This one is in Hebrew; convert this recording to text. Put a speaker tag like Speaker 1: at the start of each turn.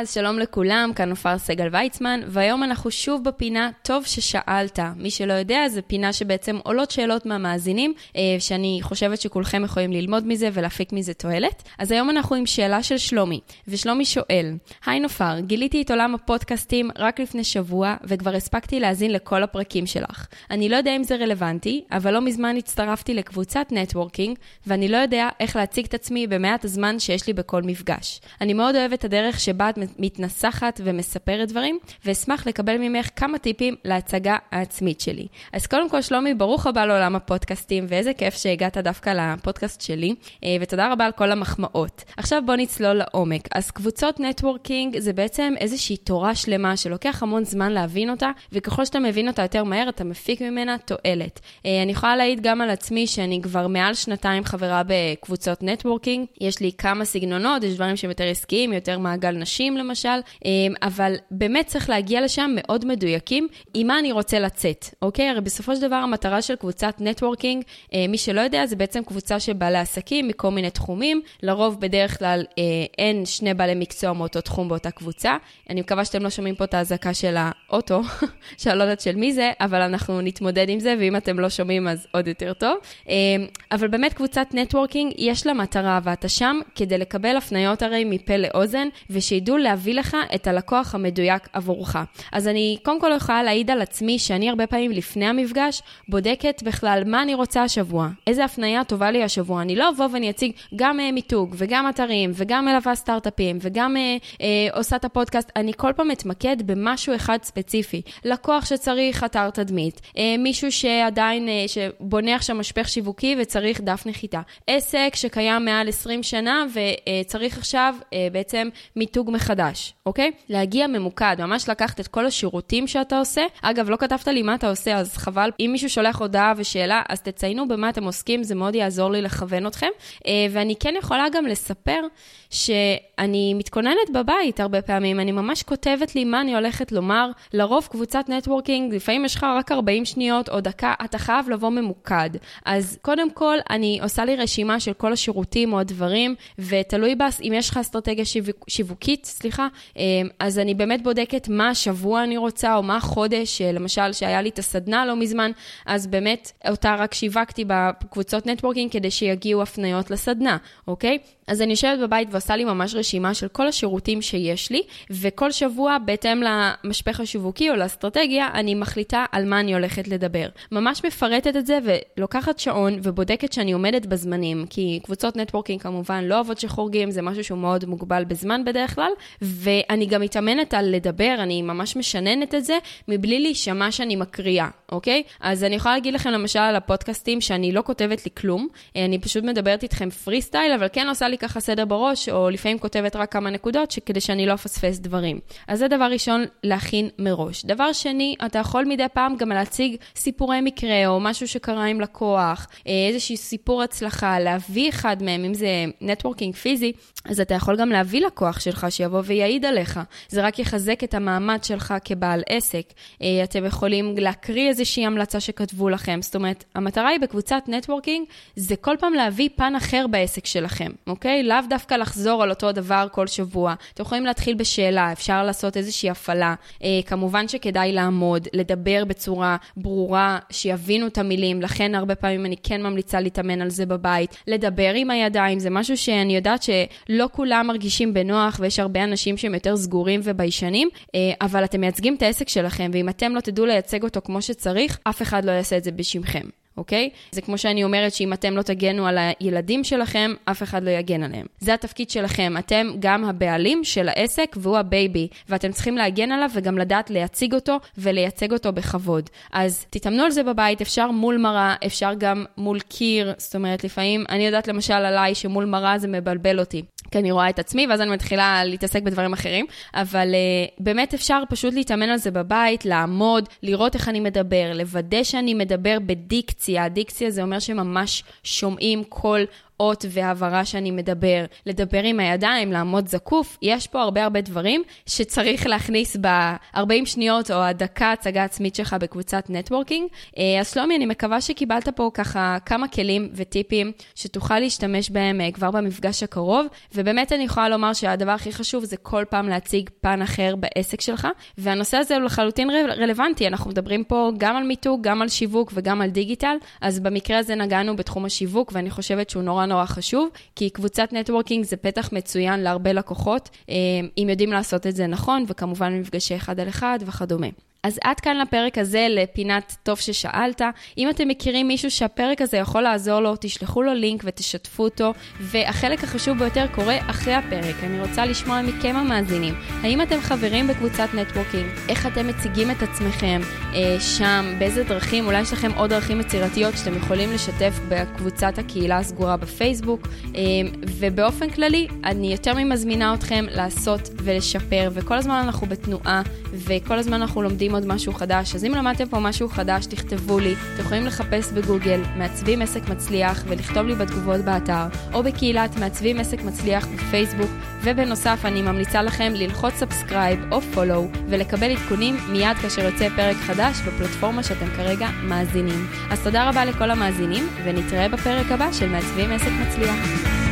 Speaker 1: אז שלום לכולם, כאן עופר סגל ויצמן, והיום אנחנו שוב בפינה טוב ששאלת. מי שלא יודע, זו פינה שבעצם עולות שאלות מהמאזינים, אה, שאני חושבת שכולכם יכולים ללמוד מזה ולהפיק מזה תועלת. אז היום אנחנו עם שאלה של שלומי, ושלומי שואל, היי נופר, גיליתי את עולם הפודקאסטים רק לפני שבוע, וכבר הספקתי להאזין לכל הפרקים שלך. אני לא יודע אם זה רלוונטי, אבל לא מזמן הצטרפתי לקבוצת נטוורקינג, ואני לא יודע איך להציג את עצמי במעט הזמן שיש לי בכל מפגש. אני מאוד אוהבת את הדרך שבה את מתנסחת ומספרת דברים, ואשמח לקבל ממך כמה טיפים להצגה העצמית שלי. אז קודם כל, שלומי, ברוך הבא לעולם הפודקאסטים, ואיזה כיף שהגעת דווקא לפודקאסט שלי, אה, ותודה רבה על כל המחמאות. עכשיו בוא נצלול לעומק. אז קבוצות נטוורקינג זה בעצם איזושהי תורה שלמה שלוקח המון זמן להבין אותה, וככל שאתה מבין אותה יותר מהר, אתה מפיק ממנה תועלת. אה, אני יכולה להעיד גם על עצמי שאני כבר מעל שנתיים חברה בקבוצות נטוורקינג. יש לי כמה סגנונות, יש דברים שהם יותר עסקיים, יותר מעגל נשים. למשל, אמ, אבל באמת צריך להגיע לשם מאוד מדויקים עם מה אני רוצה לצאת, אוקיי? הרי בסופו של דבר המטרה של קבוצת נטוורקינג, אה, מי שלא יודע, זה בעצם קבוצה של בעלי עסקים מכל מיני תחומים, לרוב בדרך כלל אה, אין שני בעלי מקצוע מאותו תחום באותה קבוצה. אני מקווה שאתם לא שומעים פה את האזעקה של האוטו, שאני לא יודעת של מי זה, אבל אנחנו נתמודד עם זה, ואם אתם לא שומעים אז עוד יותר טוב. אמ, אבל באמת קבוצת נטוורקינג, יש לה מטרה, ואתה שם כדי לקבל הפניות הרי מפה לאוזן, ושידעו שידעו להביא לך את הלקוח המדויק עבורך. אז אני קודם כל יכולה להעיד על עצמי שאני הרבה פעמים לפני המפגש בודקת בכלל מה אני רוצה השבוע, איזה הפנייה טובה לי השבוע. אני לא אבוא ואני אציג גם uh, מיתוג וגם אתרים וגם מלווה סטארט-אפים וגם uh, uh, עושה את הפודקאסט, אני כל פעם אתמקד במשהו אחד ספציפי. לקוח שצריך אתר תדמית, uh, מישהו שעדיין, uh, שבונה עכשיו משפך שיווקי וצריך דף נחיתה, עסק שקיים מעל 20 שנה וצריך עכשיו uh, בעצם מיתוג מחדש, אוקיי? להגיע ממוקד, ממש לקחת את כל השירותים שאתה עושה. אגב, לא כתבת לי מה אתה עושה, אז חבל. אם מישהו שולח הודעה ושאלה, אז תציינו במה אתם עוסקים, זה מאוד יעזור לי לכוון אתכם. אה, ואני כן יכולה גם לספר שאני מתכוננת בבית הרבה פעמים, אני ממש כותבת לי מה אני הולכת לומר. לרוב קבוצת נטוורקינג, לפעמים יש לך רק 40 שניות או דקה, אתה חייב לבוא ממוקד. אז קודם כל, אני עושה לי רשימה של כל השירותים או הדברים, ותלוי בה, אם יש לך אסטרטגיה שיווק, שיווקית, סליחה, אמ, אז אני באמת בודקת מה השבוע אני רוצה, או מה החודש, למשל, שהיה לי את הסדנה לא מזמן, אז באמת אותה רק שיווקתי בקבוצות נטוורקינג כדי שיגיעו הפניות לסדנה, אוקיי? אז אני יושבת בבית ועושה לי ממש רשימה של כל השירותים שיש לי, וכל שבוע, בהתאם למשפך השיווקי או לאסטרטגיה, אני מחליטה על מה אני הולכת לדבר. ממש מפרטת את זה ולוקחת שעון ובודקת שאני עומדת בזמנים, כי קבוצות נטוורקינג כמובן לא אוהבות שחורגים, זה משהו שהוא מאוד מוגבל בזמן בדרך כלל, ואני גם מתאמנת על לדבר, אני ממש משננת את זה, מבלי להישמע שאני מקריאה, אוקיי? אז אני יכולה להגיד לכם למשל על הפודקאסטים שאני לא כותבת לי כלום, אני פשוט מדברת איתכם free style, אבל כן עושה לי ככה סדר בראש, או לפעמים כותבת רק כמה נקודות, כדי שאני לא אפספס דברים. אז זה דבר ראשון, להכין מראש. דבר שני, אתה יכול מדי פעם גם להציג סיפורי מקרה, או משהו שקרה עם לקוח, אה, איזשהו סיפור הצלחה, להביא אחד מהם, אם זה נטוורקינג פיזי, אז אתה יכול גם להביא לקוח שלך שיבוא ויעיד עליך. זה רק יחזק את המעמד שלך כבעל עסק. אה, אתם יכולים להקריא איזושהי המלצה שכתבו לכם. זאת אומרת, המטרה היא בקבוצת נטוורקינג, זה כל פעם להביא פן אחר בעסק שלכם, אוקיי? לאו דווקא לחזור על אותו דבר כל שבוע. אתם יכולים להתחיל בשאלה, אפשר לעשות איזושהי הפעלה. אה, כמובן שכדאי לעמוד, לדבר בצורה ברורה, שיבינו את המילים, לכן הרבה פעמים אני כן ממליצה להתאמן על זה בבית. לדבר עם הידיים, זה משהו שאני יודעת שלא כולם מרגישים בנוח, ויש הרבה אנשים שהם יותר סגורים וביישנים, אה, אבל אתם מייצגים את העסק שלכם, ואם אתם לא תדעו לייצג אותו כמו שצריך, אף אחד לא יעשה את זה בשמכם. אוקיי? זה כמו שאני אומרת שאם אתם לא תגנו על הילדים שלכם, אף אחד לא יגן עליהם. זה התפקיד שלכם, אתם גם הבעלים של העסק והוא ה baby, ואתם צריכים להגן עליו וגם לדעת להציג אותו ולייצג אותו בכבוד. אז תתאמנו על זה בבית, אפשר מול מראה, אפשר גם מול קיר, זאת אומרת, לפעמים, אני יודעת למשל עליי שמול מראה זה מבלבל אותי. כי אני רואה את עצמי, ואז אני מתחילה להתעסק בדברים אחרים, אבל uh, באמת אפשר פשוט להתאמן על זה בבית, לעמוד, לראות איך אני מדבר, לוודא שאני מדבר בדיקציה. דיקציה זה אומר שממש שומעים כל אות והבהרה שאני מדבר, לדבר עם הידיים, לעמוד זקוף, יש פה הרבה הרבה דברים שצריך להכניס ב-40 שניות או הדקה הצגה עצמית שלך בקבוצת נטוורקינג. אה, אז שלומי, אני מקווה שקיבלת פה ככה כמה כלים וטיפים שתוכל להשתמש בהם אה, כבר במפגש הקרוב, ובאמת אני יכולה לומר שהדבר הכי חשוב זה כל פעם להציג פן אחר בעסק שלך, והנושא הזה הוא לחלוטין רלוונטי, אנחנו מדברים פה גם על מיתוג, גם על שיווק וגם על דיגיטל, אז במקרה הזה נגענו בתחום השיווק, ואני חושבת שהוא נורא נורא חשוב, כי קבוצת נטוורקינג זה פתח מצוין להרבה לקוחות, אה, אם יודעים לעשות את זה נכון, וכמובן מפגשי אחד על אחד וכדומה. אז עד כאן לפרק הזה, לפינת טוב ששאלת. אם אתם מכירים מישהו שהפרק הזה יכול לעזור לו, תשלחו לו לינק ותשתפו אותו. והחלק החשוב ביותר קורה אחרי הפרק. אני רוצה לשמוע מכם המאזינים. האם אתם חברים בקבוצת נטוורקינג? איך אתם מציגים את עצמכם אה, שם? באיזה דרכים? אולי יש לכם עוד דרכים יצירתיות שאתם יכולים לשתף בקבוצת הקהילה הסגורה בפייסבוק. אה, ובאופן כללי, אני יותר ממזמינה אתכם לעשות ולשפר, וכל הזמן אנחנו בתנועה, וכל הזמן אנחנו לומדים עוד משהו חדש, אז אם למדתם פה משהו חדש, תכתבו לי. אתם יכולים לחפש בגוגל מעצבים עסק מצליח ולכתוב לי בתגובות באתר, או בקהילת מעצבים עסק מצליח בפייסבוק, ובנוסף אני ממליצה לכם ללחוץ subscribe או follow ולקבל עדכונים מיד כאשר יוצא פרק חדש בפלטפורמה שאתם כרגע מאזינים. אז תודה רבה לכל המאזינים, ונתראה בפרק הבא של מעצבים עסק מצליח.